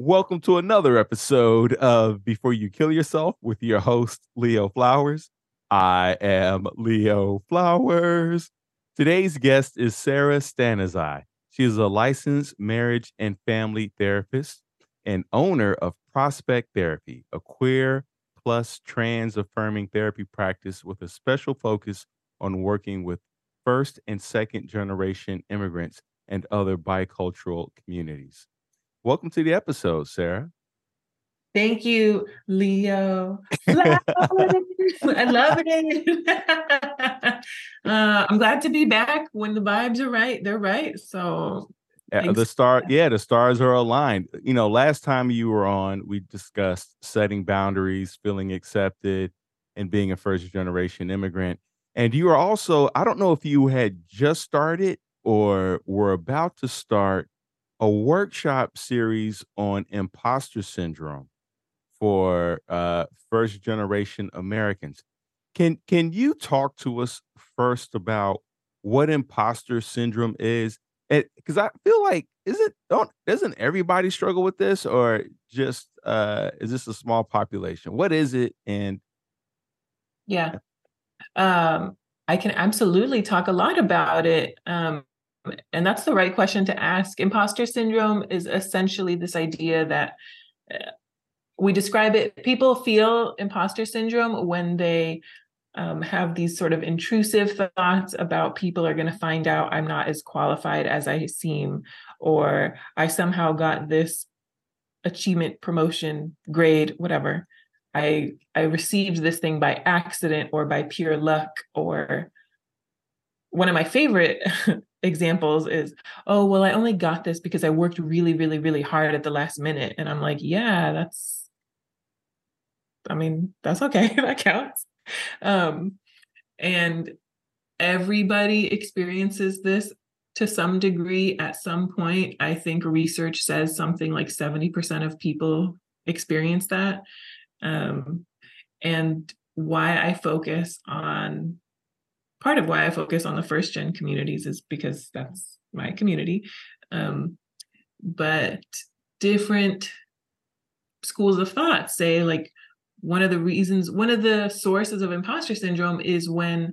Welcome to another episode of Before You Kill Yourself with your host, Leo Flowers. I am Leo Flowers. Today's guest is Sara Stanizai. She is a licensed marriage and family therapist and owner of Prospect Therapy, a queer plus trans affirming therapy practice with a special focus on working with first and second generation immigrants and other bicultural communities. Welcome to the episode, Sara. Thank you, Leo. I love it. uh, I'm glad to be back when the vibes are right. They're right. So yeah, the star, yeah, the stars are aligned. You know, last time you were on, we discussed setting boundaries, feeling accepted, and being a first generation immigrant. And you are also, I don't know if you had just started or were about to start a workshop series on imposter syndrome for uh, first generation Americans. Can can you talk to us first about what imposter syndrome is? Because I feel like isn't don't doesn't everybody struggle with this, or just uh, is this a small population? What is it? And yeah, um, I can absolutely talk a lot about it. Um, and that's the right question to ask. Imposter syndrome is essentially this idea that uh, we describe it, people feel imposter syndrome when they um, have these sort of intrusive thoughts about people are going to find out I'm not as qualified as I seem, or I somehow got this achievement, promotion, grade, whatever. I I received this thing by accident or by pure luck or one of my favorite examples is, oh, well, I only got this because I worked really, really, really hard at the last minute. And I'm like, yeah, that's, I mean, that's okay. that counts. Um, and everybody experiences this to some degree at some point. I think research says something like 70% of people experience that. Um, and why I focus on part of why I focus on the first gen communities is because that's my community. Um, but different schools of thought say like one of the reasons, one of the sources of imposter syndrome is when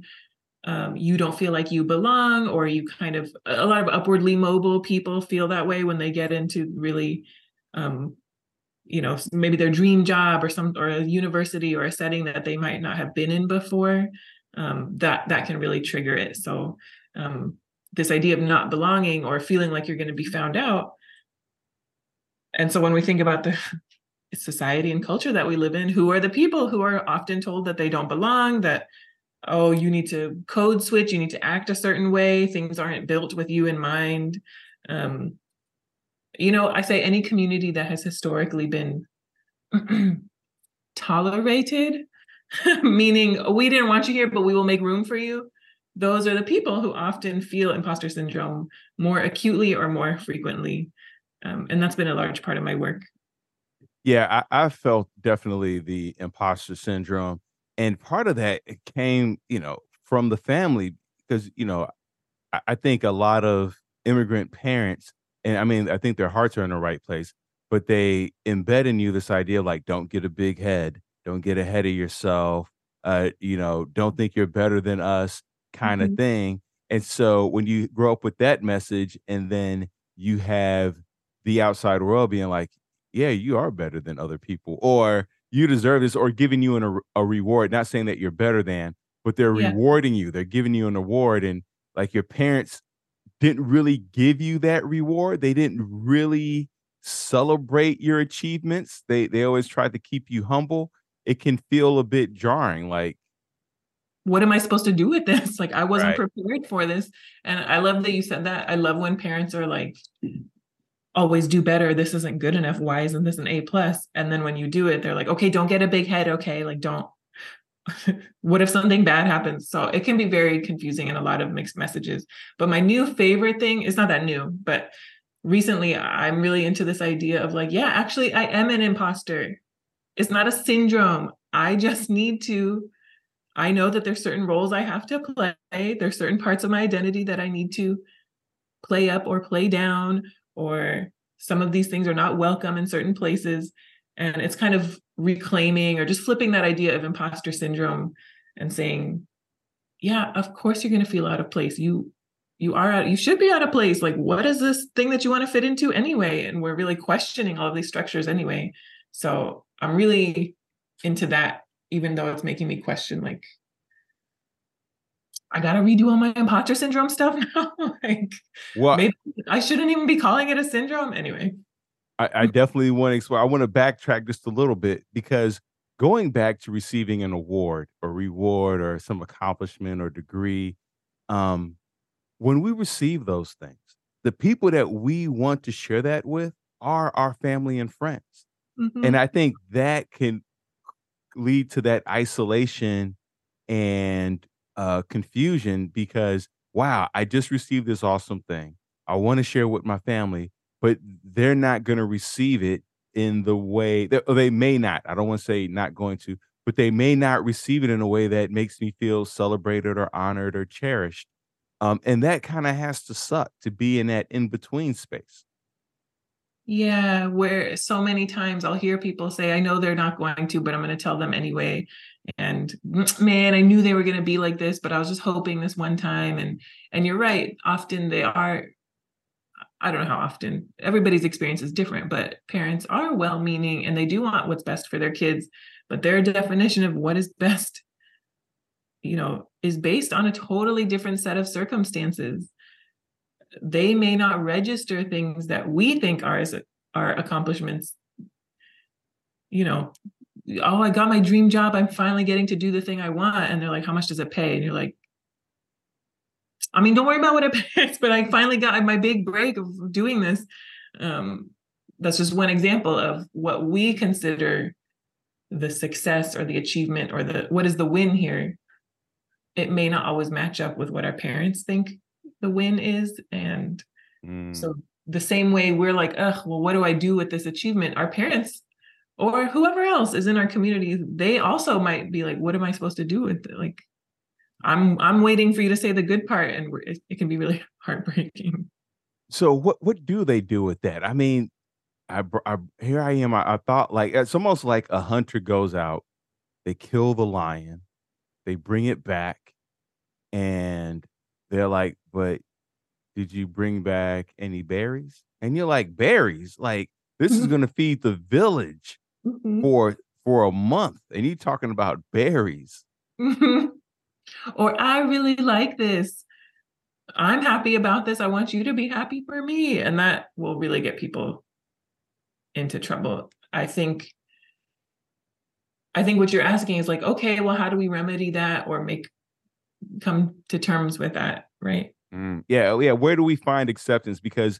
um, you don't feel like you belong, or you kind of a lot of upwardly mobile people feel that way when they get into really um, you know maybe their dream job or some or a university or a setting that they might not have been in before um, that that can really trigger it. So um, this idea of not belonging or feeling like you're going to be found out. And so when we think about the society and culture that we live in, who are the people who are often told that they don't belong, that oh, you need to code switch, you need to act a certain way, things aren't built with you in mind. Um, you know, I say any community that has historically been tolerated meaning we didn't want you here, but we will make room for you. Those are the people who often feel imposter syndrome more acutely or more frequently. Um, and that's been a large part of my work. Yeah, I, I felt definitely the imposter syndrome. And part of that came, you know, from the family because, you know, I, I think a lot of immigrant parents, and I mean, I think their hearts are in the right place, but they embed in you this idea like, don't get a big head don't get ahead of yourself uh you know don't think you're better than us kind of mm-hmm. thing. And so when you grow up with that message and then you have the outside world being like yeah you are better than other people or you deserve this or giving you an, a, a reward not saying that you're better than but they're yeah. rewarding you. They're giving you an award and like your parents didn't really give you that reward. They didn't really celebrate your achievements. They they always tried to keep you humble it can feel a bit jarring like what am I supposed to do with this? Like I wasn't right. prepared for this. And I love that you said that. I love when parents are like, always do better. This isn't good enough. Why isn't this an A plus? And then when you do it, they're like, okay, don't get a big head. Okay. Like don't what if something bad happens? So it can be very confusing and a lot of mixed messages. But my new favorite thing is not that new, but recently I'm really into this idea of like, yeah, actually I am an imposter. It's not a syndrome. I just need to I know that there's certain roles I have to play. There's certain parts of my identity that I need to play up or play down or some of these things are not welcome in certain places. And it's kind of reclaiming or just flipping that idea of imposter syndrome and saying yeah of course you're going to feel out of place. You you are out, you should be out of place. Like what is this thing that you want to fit into anyway? And we're really questioning all of these structures anyway. So i'm really into that even though it's making me question like I gotta redo all my imposter syndrome stuff now. like, well, maybe I shouldn't even be calling it a syndrome anyway. I, I definitely want to explore. I want to backtrack just a little bit because going back to receiving an award or reward or some accomplishment or degree, um, when we receive those things, the people that we want to share that with are our family and friends. Mm-hmm. And I think that can lead to that isolation and uh, confusion because, wow, I just received this awesome thing. I want to share with my family, but they're not going to receive it in the way that they may not. I don't want to say not going to, but they may not receive it in a way that makes me feel celebrated or honored or cherished. Um, and that kind of has to suck to be in that in between space. Yeah, where so many times I'll hear people say, I know they're not going to, but I'm going to tell them anyway. And man, I knew they were going to be like this, but I was just hoping this one time. And and you're right. Often they are I don't know how often everybody's experience is different, but parents are well meaning and they do want what's best for their kids. But their definition of what is best, you know, is based on a totally different set of circumstances. They may not register things that we think are as are accomplishments. You know, oh, I got my dream job. I'm finally getting to do the thing I want. And they're like, how much does it pay? And you're like, I mean, don't worry about what it pays, but I finally got my big break of doing this. Um, that's just one example of what we consider the success or the achievement or the what is the win here. It may not always match up with what our parents think the win is. And mm. so the same way we're like, ugh, well, what do I do with this achievement? Our parents or whoever else is in our community, they also might be like, what am I supposed to do with it? Like, I'm I'm waiting for you to say the good part, and it, it can be really heartbreaking. So what what do they do with that? I mean, I, I here I am. I, I thought like it's almost like a hunter goes out, they kill the lion, they bring it back, and they're like, "But did you bring back any berries?" And you're like, "Berries? Like this is mm-hmm. going to feed the village mm-hmm. for for a month, and you're talking about berries." Mm-hmm or I really like this. I'm happy about this. I want you to be happy for me. And that will really get people into trouble. I think I think what you're asking is like, okay, well, how do we remedy that or make come to terms with that, right? Mm, yeah, oh, yeah. Where do we find acceptance? Because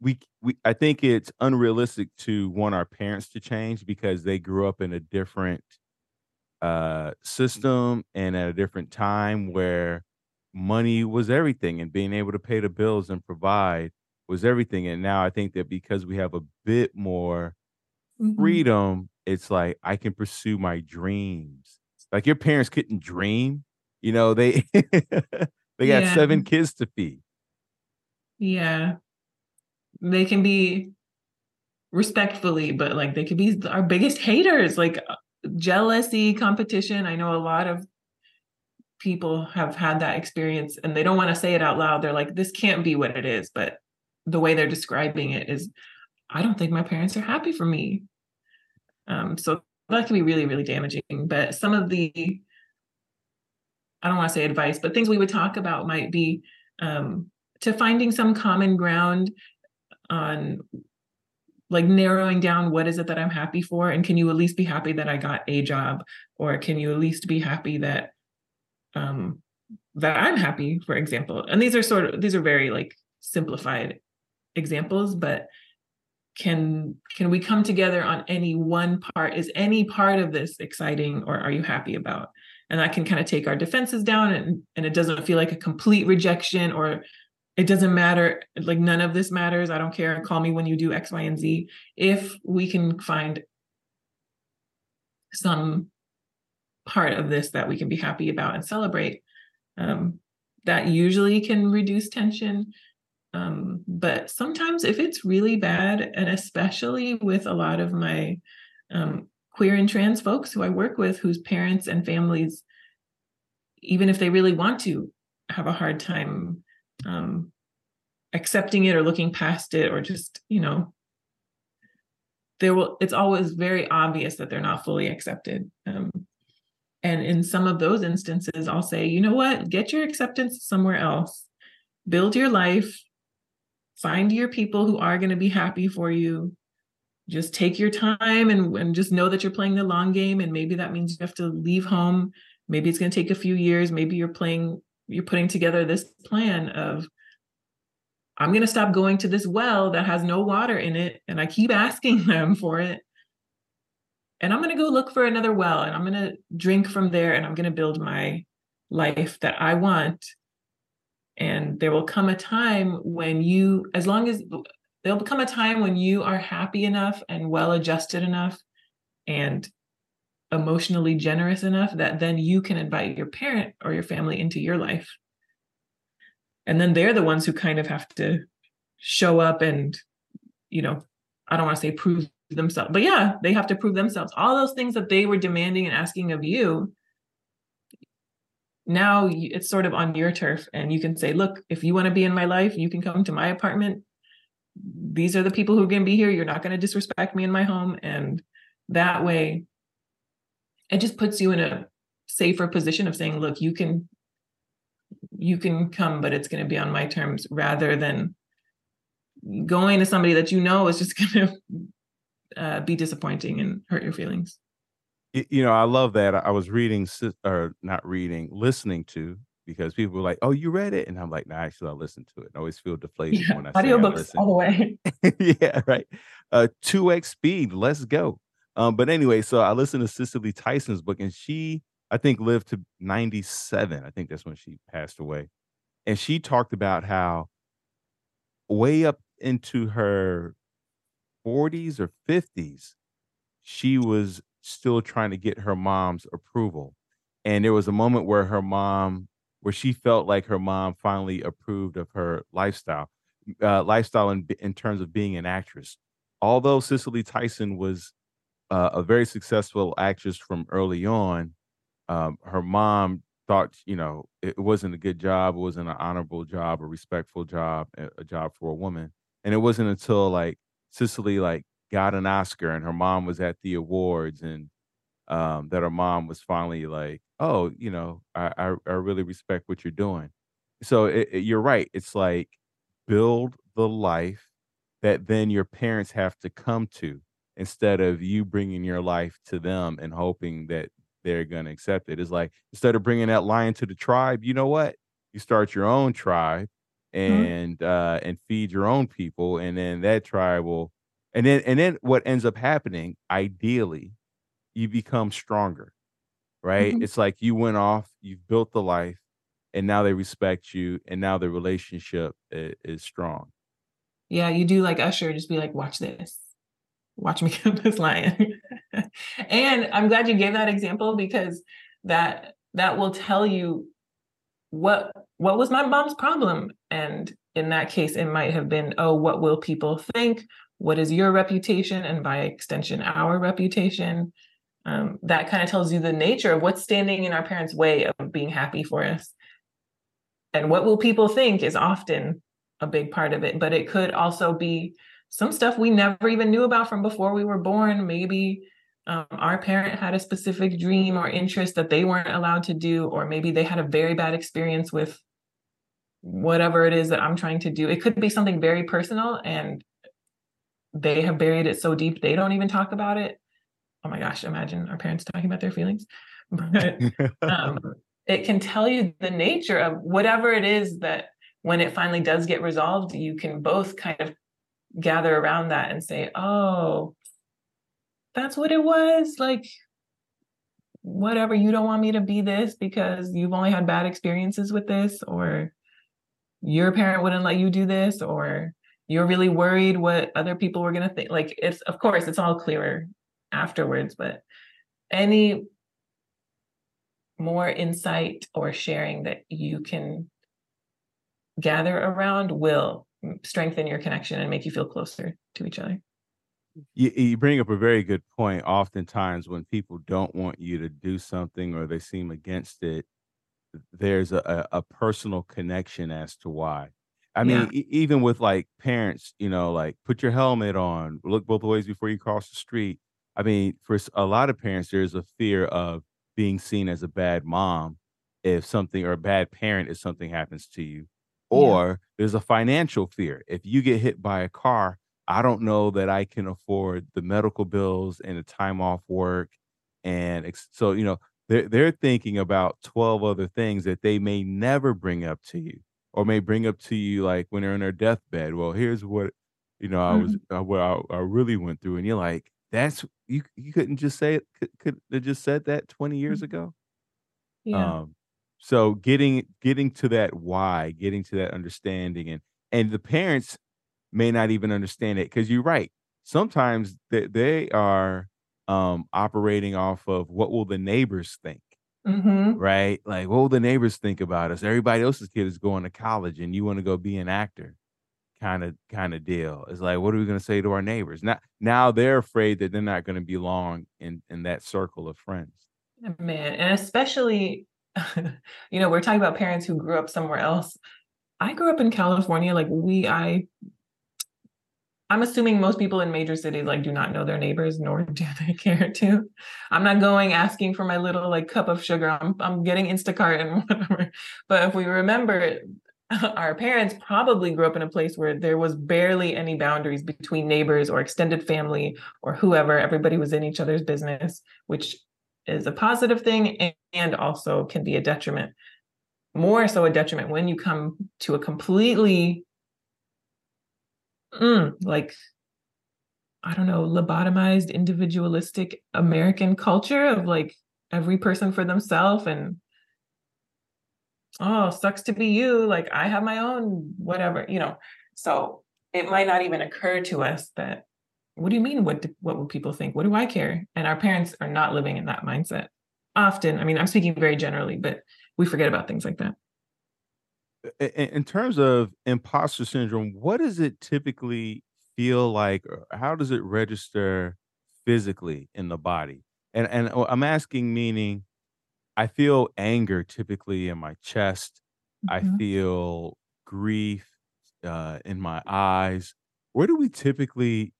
we we I think it's unrealistic to want our parents to change because they grew up in a different uh, system and at a different time where money was everything and being able to pay the bills and provide was everything. And now I think that because we have a bit more mm-hmm. freedom, it's like I can pursue my dreams. Like your parents couldn't dream, you know, they they got yeah. seven kids to feed. Yeah. They can be respectfully, but like they could be our biggest haters. Like uh, jealousy, competition. I know a lot of people have had that experience and they don't want to say it out loud. They're like, this can't be what it is. But the way they're describing it is, I don't think my parents are happy for me. Um, so that can be really, really damaging. But some of the, I don't want to say advice, but things we would talk about might be um, to finding some common ground on like narrowing down what is it that I'm happy for and can you at least be happy that I got a job? Or can you at least be happy that um that I'm happy for example? And these are sort of these are very like simplified examples but can can we come together on any one part? Is any part of this exciting or are you happy about and that can kind of take our defenses down and and it doesn't feel like a complete rejection or it doesn't matter like none of this matters i don't care call me when you do x y and z. If we can find some part of this that we can be happy about and celebrate um, that usually can reduce tension. Um, but sometimes if it's really bad, and especially with a lot of my um, queer and trans folks who I work with, whose parents and families, even if they really want to, have a hard time um, accepting it or looking past it or just, you know, there will it's always very obvious that they're not fully accepted. Um, and in some of those instances i'll say you know what? Get your acceptance somewhere else. Build your life. Find your people who are going to be happy for you just take your time and, and just know that you're playing the long game and maybe that means you have to leave home maybe it's going to take a few years maybe you're playing you're putting together this plan of I'm going to stop going to this well that has no water in it. And I keep asking them for it. And I'm going to go look for another well and I'm going to drink from there and I'm going to build my life that I want. And there will come a time when you, as long as there'll become a time when you are happy enough and well adjusted enough and emotionally generous enough that then you can invite your parent or your family into your life. And then they're the ones who kind of have to show up and you know i don't want to say prove themselves but yeah they have to prove themselves. All those things that they were demanding and asking of you now it's sort of on your turf and you can say look if you want to be in my life you can come to my apartment these are the people who are going to be here you're not going to disrespect me in my home and that way it just puts you in a safer position of saying look you can you can come, but it's going to be on my terms rather than going to somebody that you know is just going to uh, be disappointing and hurt your feelings. You know, I love that. I was reading, or not reading, listening to, because people were like, "Oh, you read it," and I'm like, "No, nah, actually, I listened to it. I always feel deflated yeah, when I audiobooks all the way." yeah, right. Uh, two x speed. Let's go. Um, but anyway, so I listened to Cicely Tyson's book, and she I think lived to 97. I think that's when she passed away. And she talked about how way up into her 40s or 50s, she was still trying to get her mom's approval. And there was a moment where her mom, where she felt like her mom finally approved of her lifestyle, uh, lifestyle in, in terms of being an actress. Although Cicely Tyson was uh, a very successful actress from early on, um, her mom thought you know it wasn't a good job it wasn't an honorable job a respectful job a job for a woman and it wasn't until like cicely like got an oscar and her mom was at the awards and um, that her mom was finally like oh you know i i, I really respect what you're doing so it, it, you're right it's like build the life that then your parents have to come to instead of you bringing your life to them and hoping that they're going to accept it. It's like instead of bringing that lion to the tribe, you know what? You start your own tribe mm-hmm. and mm-hmm. uh and feed your own people and then that tribe will and then and then what ends up happening ideally you become stronger right? Mm-hmm. it's like you went off you've built the life and now they respect you and now the relationship is, is strong. Yeah you do like usher just be like watch this. Watch me kill this lion. and I'm glad you gave that example because that that will tell you what what was my mom's problem. And in that case it might have been oh what will people think? What is your reputation? And by extension our reputation um, that kind of tells you the nature of what's standing in our parents way of being happy for us and what will people think is often a big part of it but it could also be some stuff we never even knew about from before we were born. Maybe um, our parent had a specific dream or interest that they weren't allowed to do, or maybe they had a very bad experience with whatever it is that I'm trying to do. It could be something very personal and they have buried it so deep they don't even talk about it. Oh my gosh, imagine our parents talking about their feelings. But um, it can tell you the nature of whatever it is that when it finally does get resolved, you can both kind of gather around that and say, oh, that's what it was. Like, whatever, you don't want me to be this because you've only had bad experiences with this, or your parent wouldn't let you do this, or you're really worried what other people were going to think. Like, it's, of course, it's all clearer afterwards, but any more insight or sharing that you can gather around will strengthen your connection and make you feel closer to each other. You, you bring up a very good point. Oftentimes, when people don't want you to do something or they seem against it, there's a, a, personal connection as to why. I mean, Yeah. e- even with like parents, you know, like put your helmet on, look both ways before you cross the street. I mean, for a lot of parents, there's a fear of being seen as a bad mom if something or a bad parent if something happens to you. Yeah. Or there's a financial fear. If you get hit by a car, I don't know that I can afford the medical bills and the time off work. And ex- so, you know, they're, they're thinking about 12 other things that they may never bring up to you or may bring up to you like when they're in their deathbed. Well, here's what you know I was Mhm. uh, what I, I really went through, and you're like, that's you. You couldn't just say it. Could, could have just said that 20 years Mhm. ago. Yeah. Um, so getting getting to that why, getting to that understanding, and and the parents may not even understand it because you're right. Sometimes they they are um operating off of what will the neighbors think hmm right? Like, what will the neighbors think about us? Everybody else's kid is going to college and you want to go be an actor kind of kind of deal. It's like, what are we going to say to our neighbors? Now now they're afraid that they're not going to be long in in that circle of friends. Man, and especially, you know, we're talking about parents who grew up somewhere else. I grew up in California. Like we, I, I'm assuming most people in major cities like do not know their neighbors, nor do they care to. I'm not going asking for my little like cup of sugar. I'm I'm getting Instacart and whatever. But if we remember, our parents probably grew up in a place where there was barely any boundaries between neighbors or extended family or whoever. Everybody was in each other's business, which is a positive thing and, also can be a detriment. More so a detriment when you come to a completely mm, like I don't know, lobotomized, individualistic American culture of like every person for themselves and oh, sucks to be you. Like I have my own whatever, you know. So it might not even occur to us that what do you mean what do, what will people think? What do I care? And our parents are not living in that mindset. Often, I mean, I'm speaking very generally, but we forget about things like that. In terms of imposter syndrome, what does it typically feel like? How does it register physically in the body? And and uh, I'm asking meaning I feel anger typically in my chest. I Mhm. feel grief uh, in my eyes. Where do we typically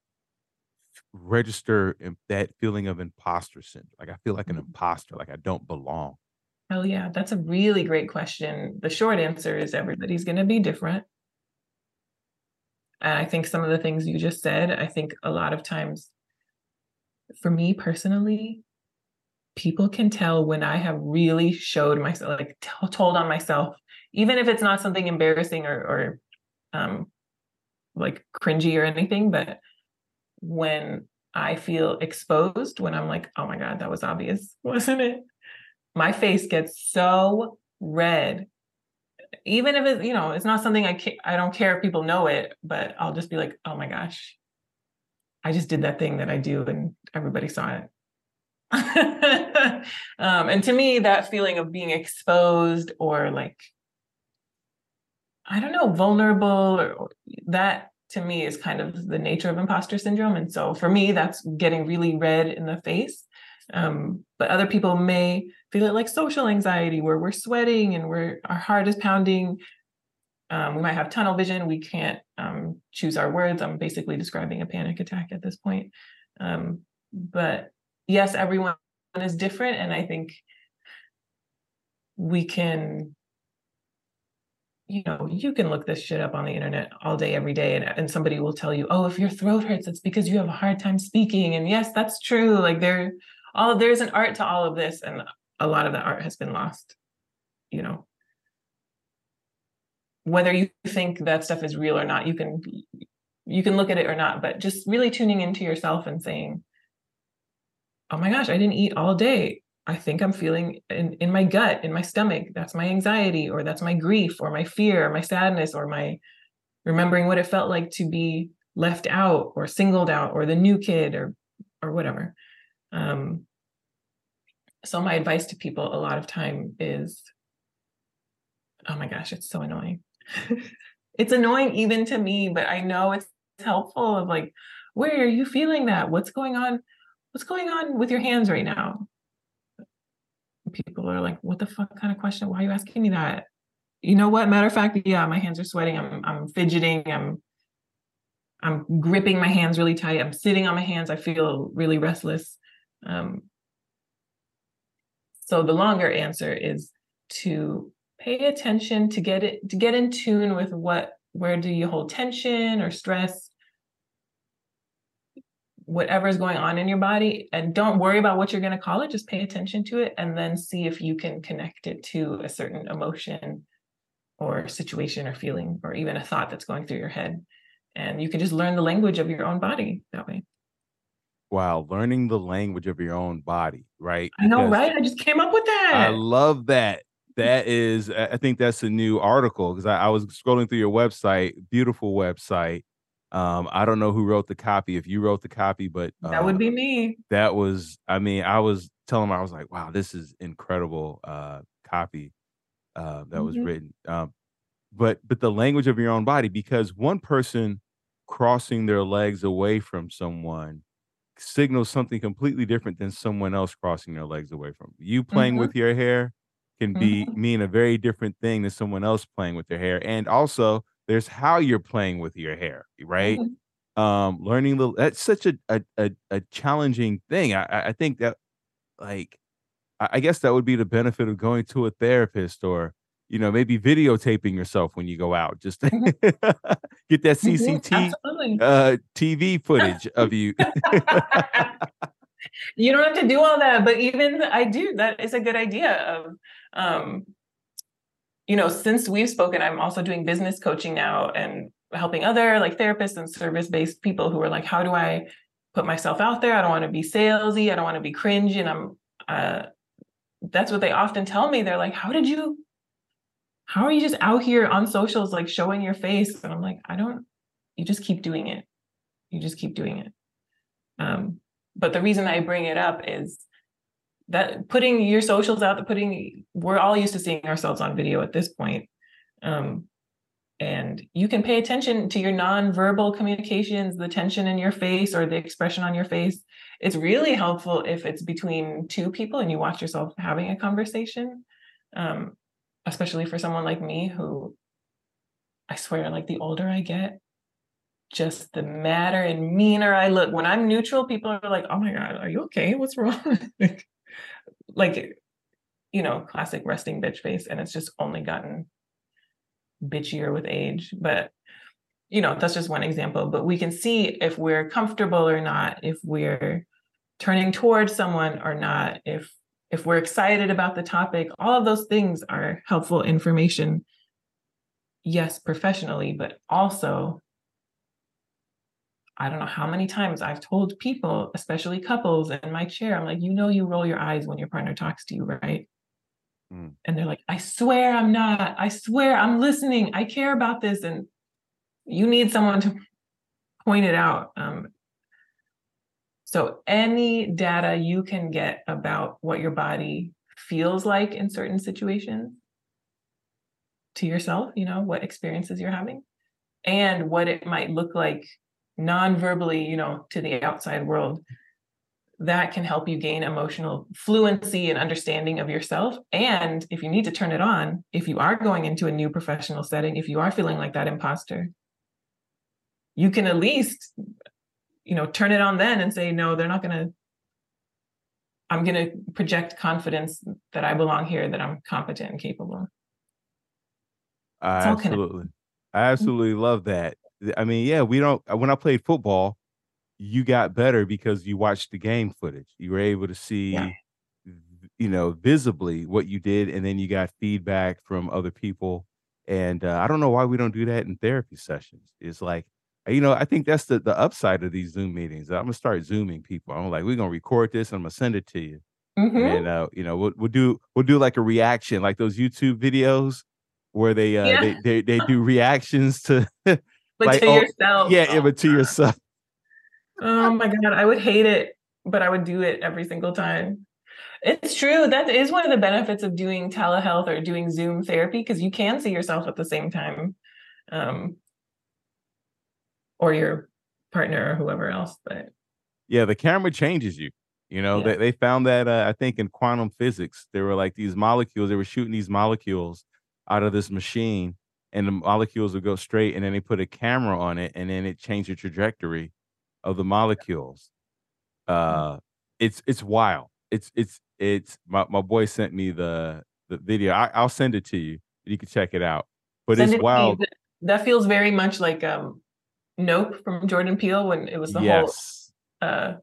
register im- that feeling of imposter syndrome? Like I feel like an Mhm. imposter, like I don't belong. Oh yeah, that's a really great question. The short answer is everybody's going to be different. And I think some of the things you just said, I think a lot of times for me personally, people can tell when I have really showed myself, like t- told on myself, even if it's not something embarrassing or, or um, like cringy or anything, but when I feel exposed, when I'm like, oh my God, that was obvious, wasn't it? My face gets so red. Even if it's, you know, it's not something I ca- I don't care if people know it, but I'll just be like, oh my gosh, I just did that thing that I do and everybody saw it. um, and to me, that feeling of being exposed or like, I don't know, vulnerable, or, or that to me is kind of the nature of imposter syndrome. And so for me, that's getting really red in the face. Um, but other people may feel it like social anxiety, where we're sweating and we're our heart is pounding. Um, we might have tunnel vision. We can't um, choose our words. I'm basically describing a panic attack at this point. Um, but yes, everyone is different, and I think we can you know, you can look this shit up on the internet all day, every day, and, and somebody will tell you, oh, if your throat hurts, it's because you have a hard time speaking. And yes, that's true. Like there, all there's an art to all of this, and a lot of that art has been lost. You know, whether you think that stuff is real or not, you can you can look at it or not, but just really tuning into yourself and saying, oh my gosh, I didn't eat all day. I think I'm feeling in, in my gut, in my stomach. That's my anxiety, or that's my grief, or my fear, or my sadness, or my remembering what it felt like to be left out or singled out, or the new kid, or or whatever. Um, so my advice to people a lot of time is, oh my gosh, it's so annoying. it's annoying even to me, but I know it's helpful of like, where are you feeling that? What's going on? What's going on with your hands right now? People are like, what the fuck kind of question? Why are you asking me that? You know what? Matter of fact, yeah, my hands are sweating. I'm I'm fidgeting. I'm I'm gripping my hands really tight. I'm sitting on my hands. I feel really restless. Um, so the longer answer is to pay attention to get it to get in tune with what where do you hold tension or stress whatever's going on in your body and don't worry about what you're going to call it just pay attention to it and then see if you can connect it to a certain emotion or situation or feeling or even a thought that's going through your head. And you can just learn the language of your own body that way. Wow learning the language of your own body right? I know because right? I just came up with that. i love that. That is i think that's a new article because I, I, was scrolling through your website beautiful website um i don't know who wrote the copy if you wrote the copy but that would um, be me that was i mean i was telling him i was like wow this is incredible uh copy uh that mm-hmm. was written um but but the language of your own body because one person crossing their legs away from someone signals something completely different than someone else crossing their legs away from you playing mm-hmm. with your hair can be mm-hmm. mean a very different thing than someone else playing with their hair. And also there's how you're playing with your hair, right? Mm-hmm. Um, learning the that's such a a, a, a challenging thing. I, I think that like I guess that would be the benefit of going to a therapist or you know maybe videotaping yourself when you go out just mm-hmm. get that CCT uh, TV footage of you. you don't have to do all that, but even I do. That is a good idea of um, you know, since we've spoken, I'm also doing business coaching now and helping other like therapists and service-based people who are like, how do I put myself out there? I don't want to be salesy. I don't want to be cringy. And I'm uh that's what they often tell me. They're like, how did you how are you just out here on socials like showing your face? And I'm like, I don't, you just keep doing it. You just keep doing it. Um, but the reason I bring it up is that putting your socials out, the putting we're all used to seeing ourselves on video at this point. Um, and you can pay attention to your nonverbal communications, the tension in your face or the expression on your face. It's really helpful if it's between two people and you watch yourself having a conversation, um, especially for someone like me who I swear, like the older I get, just the madder and meaner I look. When I'm neutral, people are like, oh my God, are you okay? What's wrong? like you know classic resting bitch face and it's just only gotten bitchier with age. But you know that's just one example. But we can see if we're comfortable or not if we're turning towards someone or not if if we're excited about the topic. All of those things are helpful information. Yes professionally but also I don't know how many times I've told people, especially couples in my chair, I'm like, you know, you roll your eyes when your partner talks to you, right? Mm. And they're like, I swear I'm not. I swear I'm listening. I care about this. And you need someone to point it out. Um, so, any data you can get about what your body feels like in certain situations to yourself, you know, what experiences you're having, and what it might look like non-verbally you know to the outside world that can help you gain emotional fluency and understanding of yourself. And if you need to turn it on if you are going into a new professional setting if you are feeling like that imposter you can at least you know turn it on then and say no they're not going to i'm going to project confidence that i belong here that i'm competent and capable. I absolutely i absolutely love that I mean, yeah, we don't. When I played football, you got better because you watched the game footage. You were able to see, yeah. you know, visibly what you did, and then you got feedback from other people. And uh, I don't know why we don't do that in therapy sessions. It's like, uh, you know, I think that's the the upside of these Zoom meetings. I'm gonna start zooming people. I'm like, we're gonna record this. I'm gonna send it to you, mm-hmm. and uh, you know, we'll, we'll do we'll do like a reaction, like those YouTube videos where they uh yeah. they, they they do reactions to but like, to oh, yourself. Yeah, yeah, but to yourself. Oh my god, I would hate it, but I would do it every single time. It's true. That is one of the benefits of doing telehealth or doing Zoom therapy because you can see yourself at the same time. um, or your partner or whoever else. But yeah, the camera changes you. You know, yeah. they, they found that uh, I think in quantum physics, there were like these molecules, they were shooting these molecules out of this machine, and the molecules would go straight, and then they put a camera on it, and then it changed the trajectory of the molecules. Uh it's it's wild. It's it's it's my, my boy sent me the the video. I, will send it to you. You can check it out. But send it's it wild. That feels very much like um Nope from Jordan Peele when it was the yes. whole uh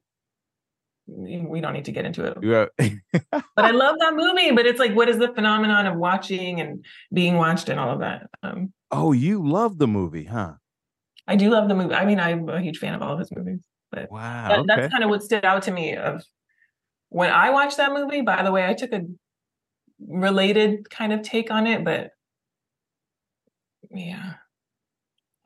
we don't need to get into it. Yeah. but I love that movie. But it's like, what is the phenomenon of watching and being watched and all of that? Um, oh, you love the movie, huh? I do love the movie. I mean, I'm a huge fan of all of his movies. But wow, that, okay. that's kind of what stood out to me of when I watched that movie. By the way, I took a related kind of take on it, but yeah,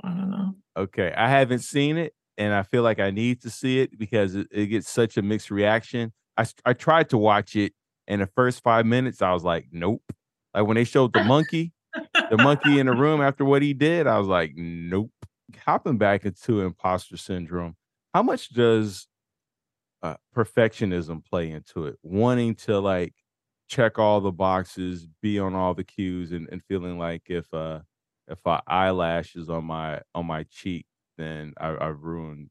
I don't know. Okay, I haven't seen it, and I feel like I need to see it because it, it gets such a mixed reaction. I I tried to watch it, and the first five minutes, I was like, nope. Like when they showed the monkey, the monkey in the room after what he did, I was like, nope. Hopping back into imposter syndrome, how much does uh, perfectionism play into it? Wanting to like check all the boxes, be on all the cues, and, and feeling like if uh if my eyelash is on my on my cheek, then I, I've ruined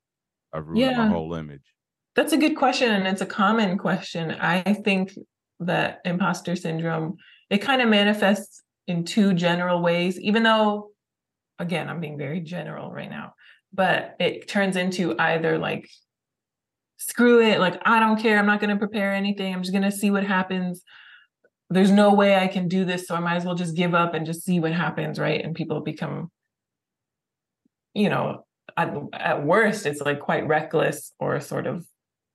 I've ruined yeah. my whole image. That's a good question, and it's a common question. I think that imposter syndrome it kind of manifests in two general ways, even though again I'm being very general right now, but it turns into either like screw it, like I don't care, I'm not going to prepare anything, I'm just going to see what happens there's no way I can do this, so I might as well just give up and just see what happens, right? And people become, you know, at, at worst, it's like quite reckless or sort of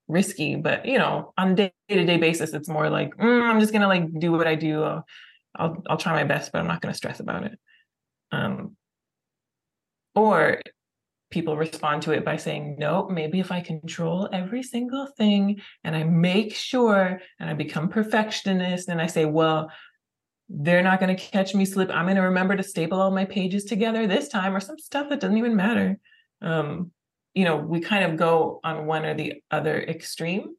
risky. But you know, on day to day basis, it's more like mm, I'm just gonna like do what I do. I'll, I'll I'll try my best, but I'm not gonna stress about it. Um, or people respond to it by saying, no, maybe if I control every single thing and I make sure and I become perfectionist and I say, well, they're not going to catch me slip. I'm going to remember to staple all my pages together this time or some stuff that doesn't even matter. Um, you know, we kind of go on one or the other extreme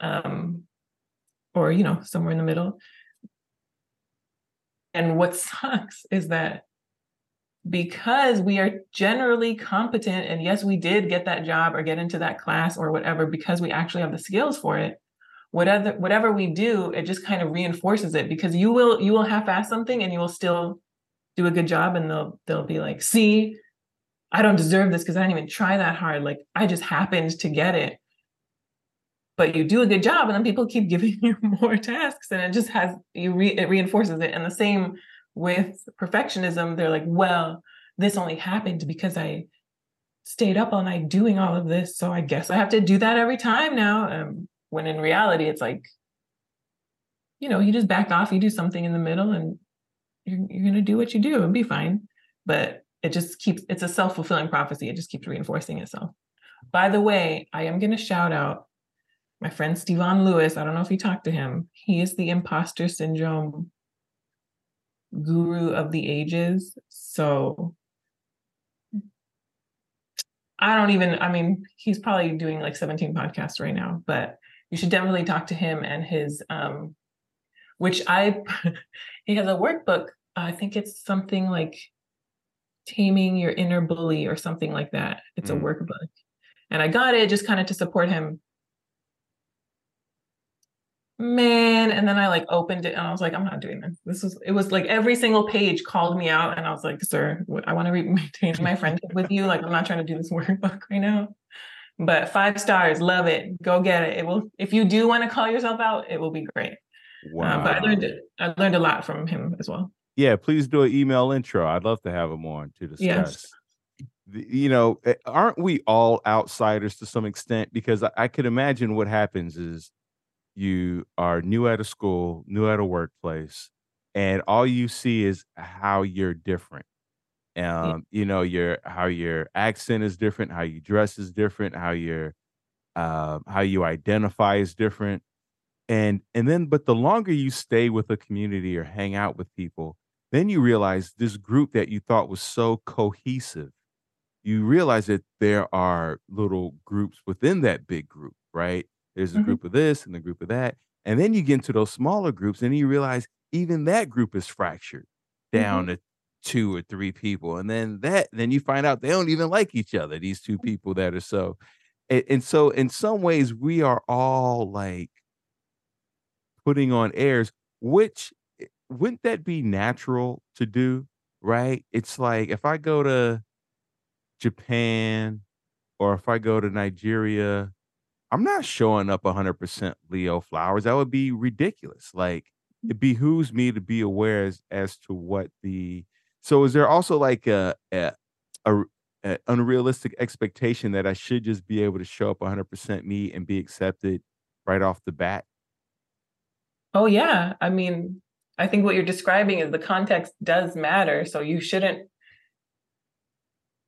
um, or, you know, somewhere in the middle. And what sucks is that because we are generally competent and yes we did get that job or get into that class or whatever because we actually have the skills for it whatever whatever we do it just kind of reinforces it because you will you will half-ass something and you will still do a good job and they'll they'll be like see i don't deserve this because i didn't even try that hard like i just happened to get it but you do a good job and then people keep giving you more tasks and it just has you re, it reinforces it and the same with perfectionism, they're like, well, this only happened because I stayed up all night doing all of this. So I guess I have to do that every time now. Um, when in reality, it's like, you know, you just back off, you do something in the middle, and you're, you're to do what you do and be fine. But it just keeps, it's a self fulfilling prophecy. It just keeps reinforcing itself. By the way, I am going to shout out my friend Stevon Lewis. I don't know if you talked to him. He is the imposter syndrome guru of the ages. So I don't even, I mean, he's probably doing like 17 podcasts right now, but you should definitely talk to him and his, um, which I, he has a workbook. I think it's something like Taming Your Inner Bully or something like that. It's mm. a workbook. And I got it just kind of to support him man and then i like opened it and i was like i'm not doing this this was it was like every single page called me out and i was like sir i want to re- maintain my friendship with you like i'm not trying to do this workbook right now but five stars love it go get it it will if you do want to call yourself out it will be great wow. Uh, but i learned i learned a lot from him as well yeah please do an email intro i'd love to have him on to discuss yes. you know eh, aren't we all outsiders to some extent because I, I could imagine what happens is you are new at a school, new at a workplace, and all you see is how you're different. Um, yeah. you know, your how your accent is different, how you dress is different, how your uh, how you identify is different. And and then but the longer you stay with a community or hang out with people, then you realize this group that you thought was so cohesive, you realize that there are little groups within that big group, right? There's a Mhm. group of this and a group of that. And then you get into those smaller groups and you realize even that group is fractured down Mhm. to two or three people. And then that then you find out they don't even like each other, these two people that are so and, and so in some ways we are all like putting on airs, which wouldn't that be natural to do? Right? It's like if I go to Japan or if I go to Nigeria, I'm not showing up 100% Leo flowers. That would be ridiculous. Like mm. it behooves me to be aware as, as to what the so is there also like a, a a a unrealistic expectation that I should just be able to show up 100% me and be accepted right off the bat? Oh yeah. I mean, I think what you're describing is the context does matter. So you shouldn't,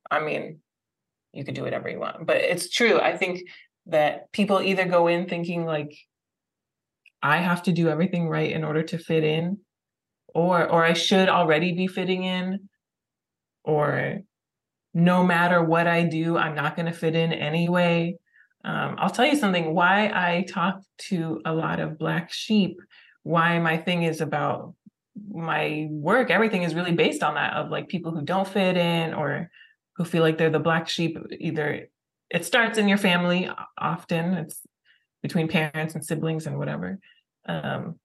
I mean, you could do whatever you want, but it's true. I think that people either go in thinking like, I have to do everything right in order to fit in, or or I should already be fitting in, or no matter what I do, I'm not going to fit in anyway. Um, I'll tell you something. Why I talk to a lot of black sheep, why my thing is about my work, everything is really based on that of like people who don't fit in or who feel like they're the black sheep. Either it starts in your family, often it's between parents and siblings and whatever. Um,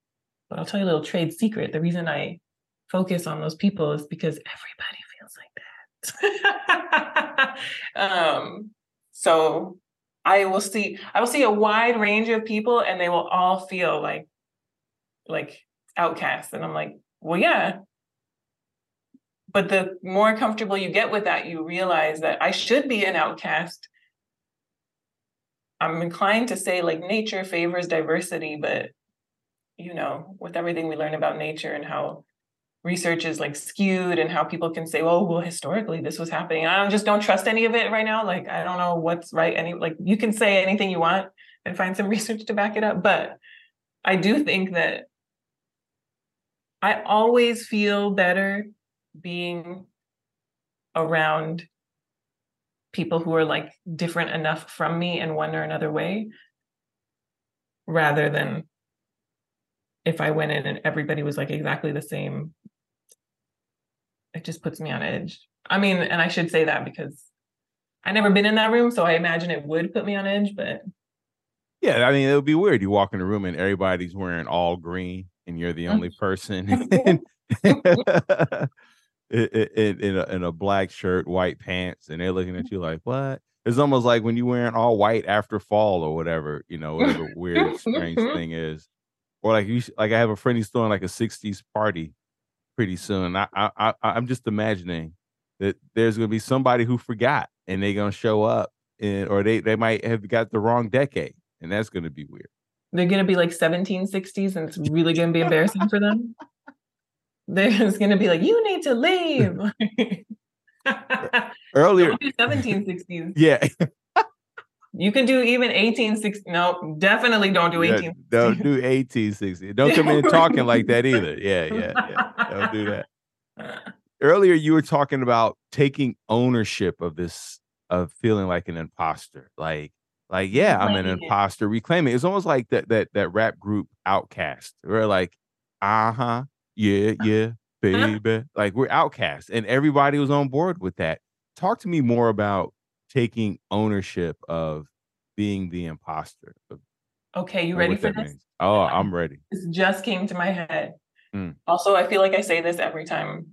but I'll tell you a little trade secret. The reason I focus on those people is because everybody feels like that. um, so I will see I will see a wide range of people and they will all feel like like outcast. And I'm like, well, yeah. But the more comfortable you get with that, you realize that I should be an outcast. I'm inclined to say like nature favors diversity, but you know, with everything we learn about nature and how research is like skewed and how people can say, oh, well, historically this was happening. I just don't trust any of it right now. Like, I don't know what's right. Any like you can say anything you want and find some research to back it up. But I do think that I always feel better being around people who are like different enough from me in one or another way rather than if I went in and everybody was like exactly the same it just puts me on edge. I mean, and I should say that because I never been in that room, so I imagine it would put me on edge, but Yeah, I mean, it would be weird. You walk in a room and everybody's wearing all green and you're the mm. only person in, in, in, a, in a black shirt, white pants, and they're looking at you like, what? It's almost like when you're wearing all white after fall or whatever, you know, whatever weird, strange thing is. Or like you, like I have a friend who's throwing like a '60s party pretty soon. I, I, I I'm just imagining that there's gonna be somebody who forgot and they're gonna show up, and or they they might have got the wrong decade, and that's gonna be weird. They're gonna be like 1760s, and it's really gonna be embarrassing for them. There's gonna be like, you need to leave. Earlier, 1760s. Yeah. You can do even 1860. No, definitely don't do 18. Yeah, don't do 1860. Don't come in talking like that either. Yeah, yeah, yeah. Don't do that. Earlier, you were talking about taking ownership of this, of feeling like an imposter. Like, like, yeah, I'm an imposter. Reclaiming. It's almost like that that that rap group OutKast. We're like, uh huh, yeah, yeah, baby. like we're Outcast, and everybody was on board with that. Talk to me more about taking ownership of being the imposter. Okay, you ready for this? means. Oh, I'm ready. This just came to my head. Mm. Also, I feel like I say this every time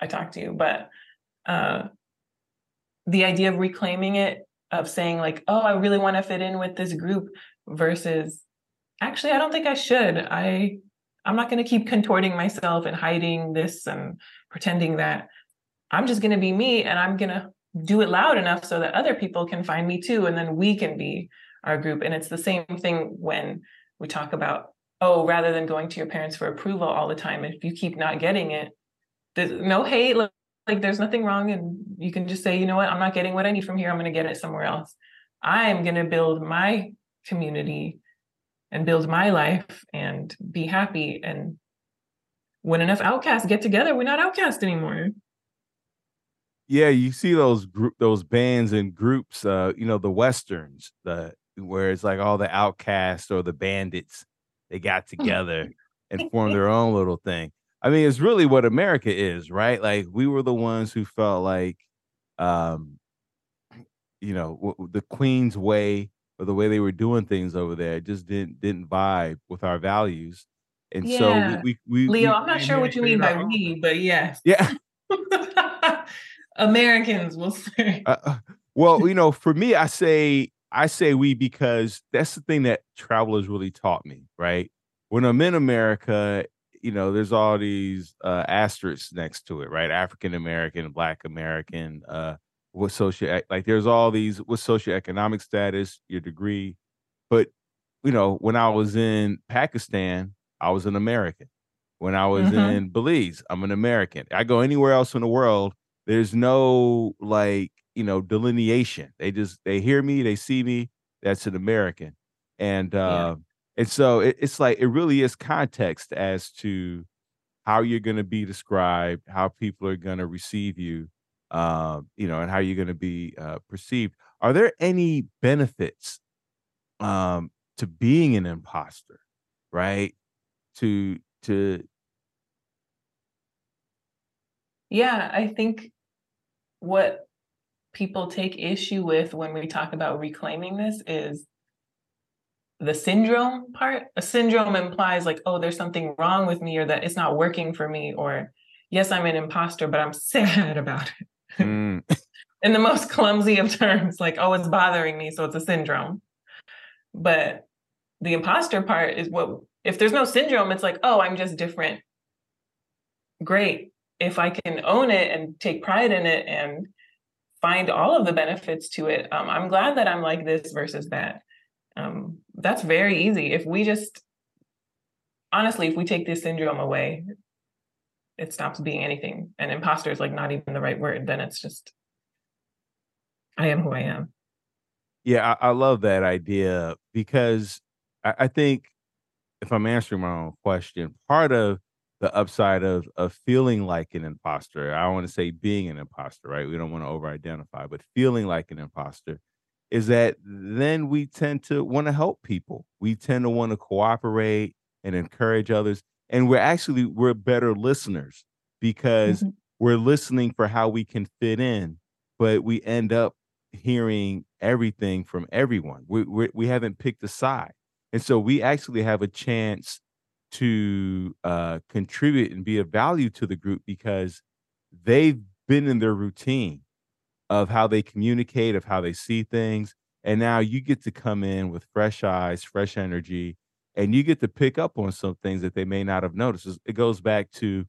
I talk to you, but uh, the idea of reclaiming it, of saying like, "Oh, I really want to fit in with this group," versus, actually, I don't think I should. I I'm not going to keep contorting myself and hiding this and pretending that. I'm just going to be me, and I'm going to do it loud enough so that other people can find me too, and then we can be our group. And it's the same thing when we talk about oh, rather than going to your parents for approval all the time, if you keep not getting it, there's no hate. Like, there's nothing wrong, and you can just say, you know what, I'm not getting what I need from here. I'm going to get it somewhere else. I am going to build my community and build my life and be happy. And when enough outcasts get together, we're not outcast anymore. Yeah, you see those group those bands and groups, uh, you know, the westerns, the where it's like all the outcasts or the bandits, they got together and formed their own little thing. I mean, it's really what America is, right? Like we were the ones who felt like, um, you know, w- the Queen's way or the way they were doing things over there just didn't didn't vibe with our values, and so we we we, Leo, we I'm not sure what you mean by we, but yes. Yeah. Americans will say. Uh, uh, well, you know, for me, I say I say we because that's the thing that travelers really taught me, right? When I'm in America, you know, there's all these uh, asterisks next to it, right? African American, Black American, uh, what socio like there's all these what socioeconomic status, your degree, but you know, when I was in Pakistan, I was an American. When I was Mhm. in Belize, I'm an American. I go anywhere else in the world, there's no like, you know, delineation. They just they hear me, they see me, that's an American. And Yeah. Uh and so it, it's like it really is context as to how you're going to be described, how people are going to receive you, um, you know, and how you're going to be uh, perceived. Are there any benefits um, to being an imposter, right? To to Yeah, I think what people take issue with when we talk about reclaiming this is the syndrome part. A syndrome implies like, oh, there's something wrong with me or that it's not working for me or yes, I'm an imposter, but I'm sad about it. mm, In the most clumsy of terms, like, oh, it's bothering me, so it's a syndrome. But the imposter part is what if there's no syndrome, it's like, oh, I'm just different. Great. If I can own it and take pride in it and find all of the benefits to it, um, I'm glad that I'm like this versus that. Um, that's very easy. If we just, honestly, if we take this syndrome away, it stops being anything. And imposter is like not even the right word. Then it's just, I am who I am. yeah, I, I love that idea because I, I think if I'm answering my own question, part of the upside of of feeling like an imposter, I want to say being an imposter, right? We don't want to over-identify, but feeling like an imposter is that then we tend to want to help people. We tend to want to cooperate and encourage others. And we're actually we're better listeners because Mhm. we're listening for how we can fit in, but we end up hearing everything from everyone. We we, we haven't picked a side. And so we actually have a chance to uh, contribute and be of value to the group because they've been in their routine of how they communicate, of how they see things. And now you get to come in with fresh eyes, fresh energy, and you get to pick up on some things that they may not have noticed. It goes back to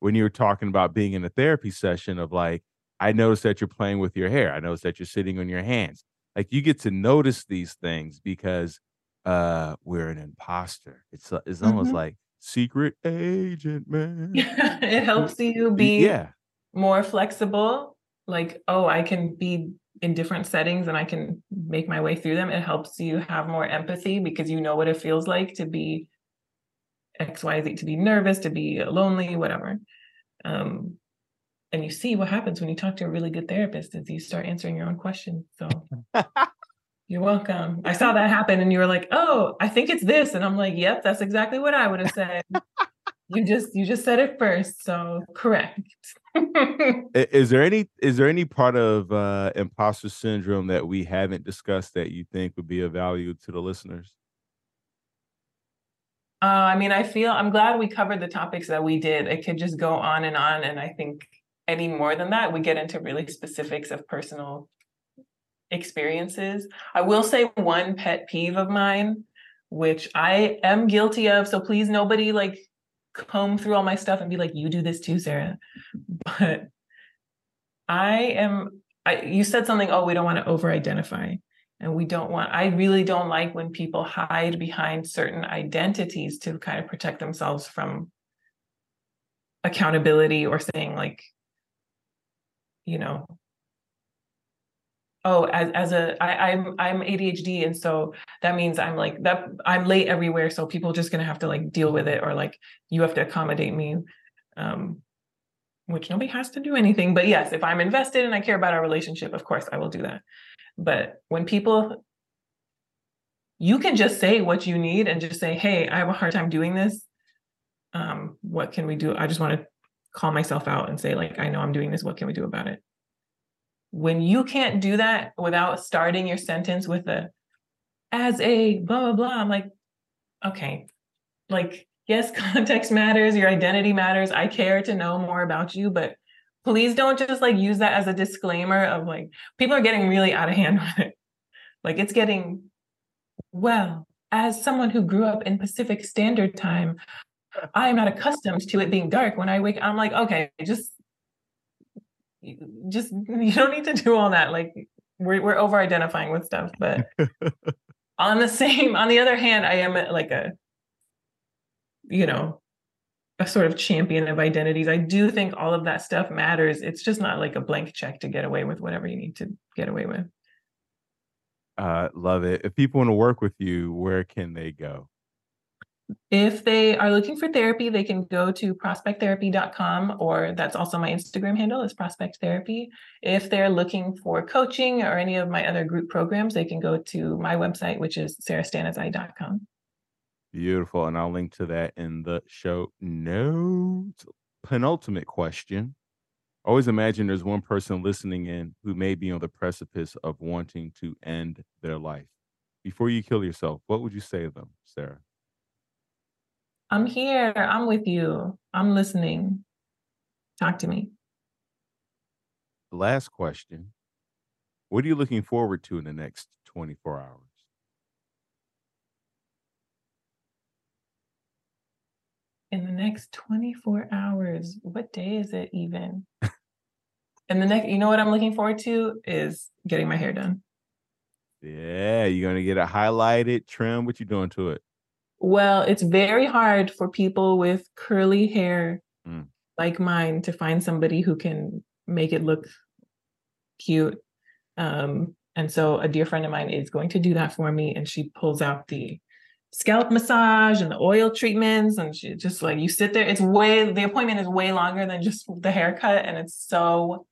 when you were talking about being in a therapy session of like, I noticed that you're playing with your hair. I noticed that you're sitting on your hands. Like you get to notice these things because uh we're an imposter. It's uh, it's almost Mhm. like secret agent man. it helps you be Yeah. more flexible like oh i can be in different settings and i can make my way through them. It helps you have more empathy because you know what it feels like to be xyz to be nervous to be lonely whatever. Um and you see what happens when you talk to a really good therapist is you start answering your own questions. So you're welcome. I saw that happen and you were like oh i think it's this. And i'm like yep that's exactly what i would have said you just you just said it first so correct Is there any is there any part of uh imposter syndrome that we haven't discussed that you think would be of value to the listeners? Uh, I mean, I feel I'm glad we covered the topics that we did. It could just go on and on. And I think any more than that, we get into really specifics of personal experiences. I will say one pet peeve of mine, which I am guilty of. So please, nobody like comb through all my stuff and be like, you do this too, Sara. But I am, I, you said something, oh, we don't want to over identify and we don't want i really don't like when people hide behind certain identities to kind of protect themselves from accountability or saying like you know oh as as a I, I'm I'm ADHD and so that means I'm like that I'm late everywhere so people just gonna have to like deal with it or like you have to accommodate me um which nobody has to do anything but yes if I'm invested and I care about our relationship of course I will do that. But when people you can just say what you need and just say hey I have a hard time doing this. Um what can we do? I just want to call myself out and say like I know I'm doing this what can we do about it when you can't do that without starting your sentence with a as a blah blah blah i'm like okay. Like yes context matters your identity matters i care to know more about you but please don't just like use that as a disclaimer of like people are getting really out of hand with it. Like it's getting well as someone who grew up in pacific standard time i am not accustomed to it being dark when i wake i'm like okay just just you don't need to do all that. Like we're we're over identifying with stuff, but on the same on the other hand, I am like a you know a sort of champion of identities. I do think all of that stuff matters. It's just not like a blank check to get away with whatever you need to get away with. Uh, love it. If people want to work with you, where can they go? If they are looking for therapy, they can go to prospecttherapy.com, or that's also my Instagram handle is prospect therapy. If they're looking for coaching or any of my other group programs, they can go to my website, which is sarastanizai.com. Beautiful. And I'll link to that in the show notes. Penultimate question. Always imagine there's one person listening in who may be on the precipice of wanting to end their life. Before you kill yourself, what would you say to them, Sara? I'm here. I'm with you. I'm listening. Talk to me. Last question What are you looking forward to in the next 24 hours? In the next 24 hours, what day is it even? and the next, you know what I'm looking forward to is getting my hair done. Yeah, you're gonna get it highlighted, trim. What you doing to it? Well, it's very hard for people with curly hair mm. like mine to find somebody who can make it look cute. Um, and so a dear friend of mine is going to do that for me. And she pulls out the scalp massage and the oil treatments. And she just like, you sit there, it's way, the appointment is way longer than just the haircut. And it's so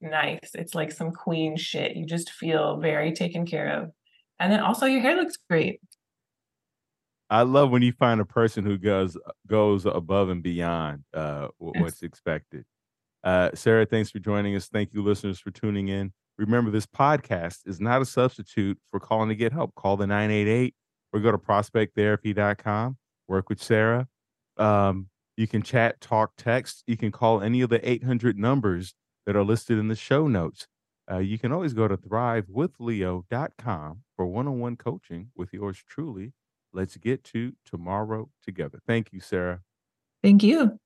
nice. It's like some queen shit. You just feel very taken care of. And then also your hair looks great. I love when you find a person who goes goes above and beyond uh, what's expected. Uh, Sara, thanks for joining us. Thank you, listeners, for tuning in. Remember, this podcast is not a substitute for calling to get help. Call the 988 or go to prospecttherapy.com. Work with Sara. Um, you can chat, talk, text. You can call any of the 800 numbers that are listed in the show notes. Uh, you can always go to thrivewithleo.com for one on one coaching with yours truly. Let's get to tomorrow together. Thank you, Sara. Thank you.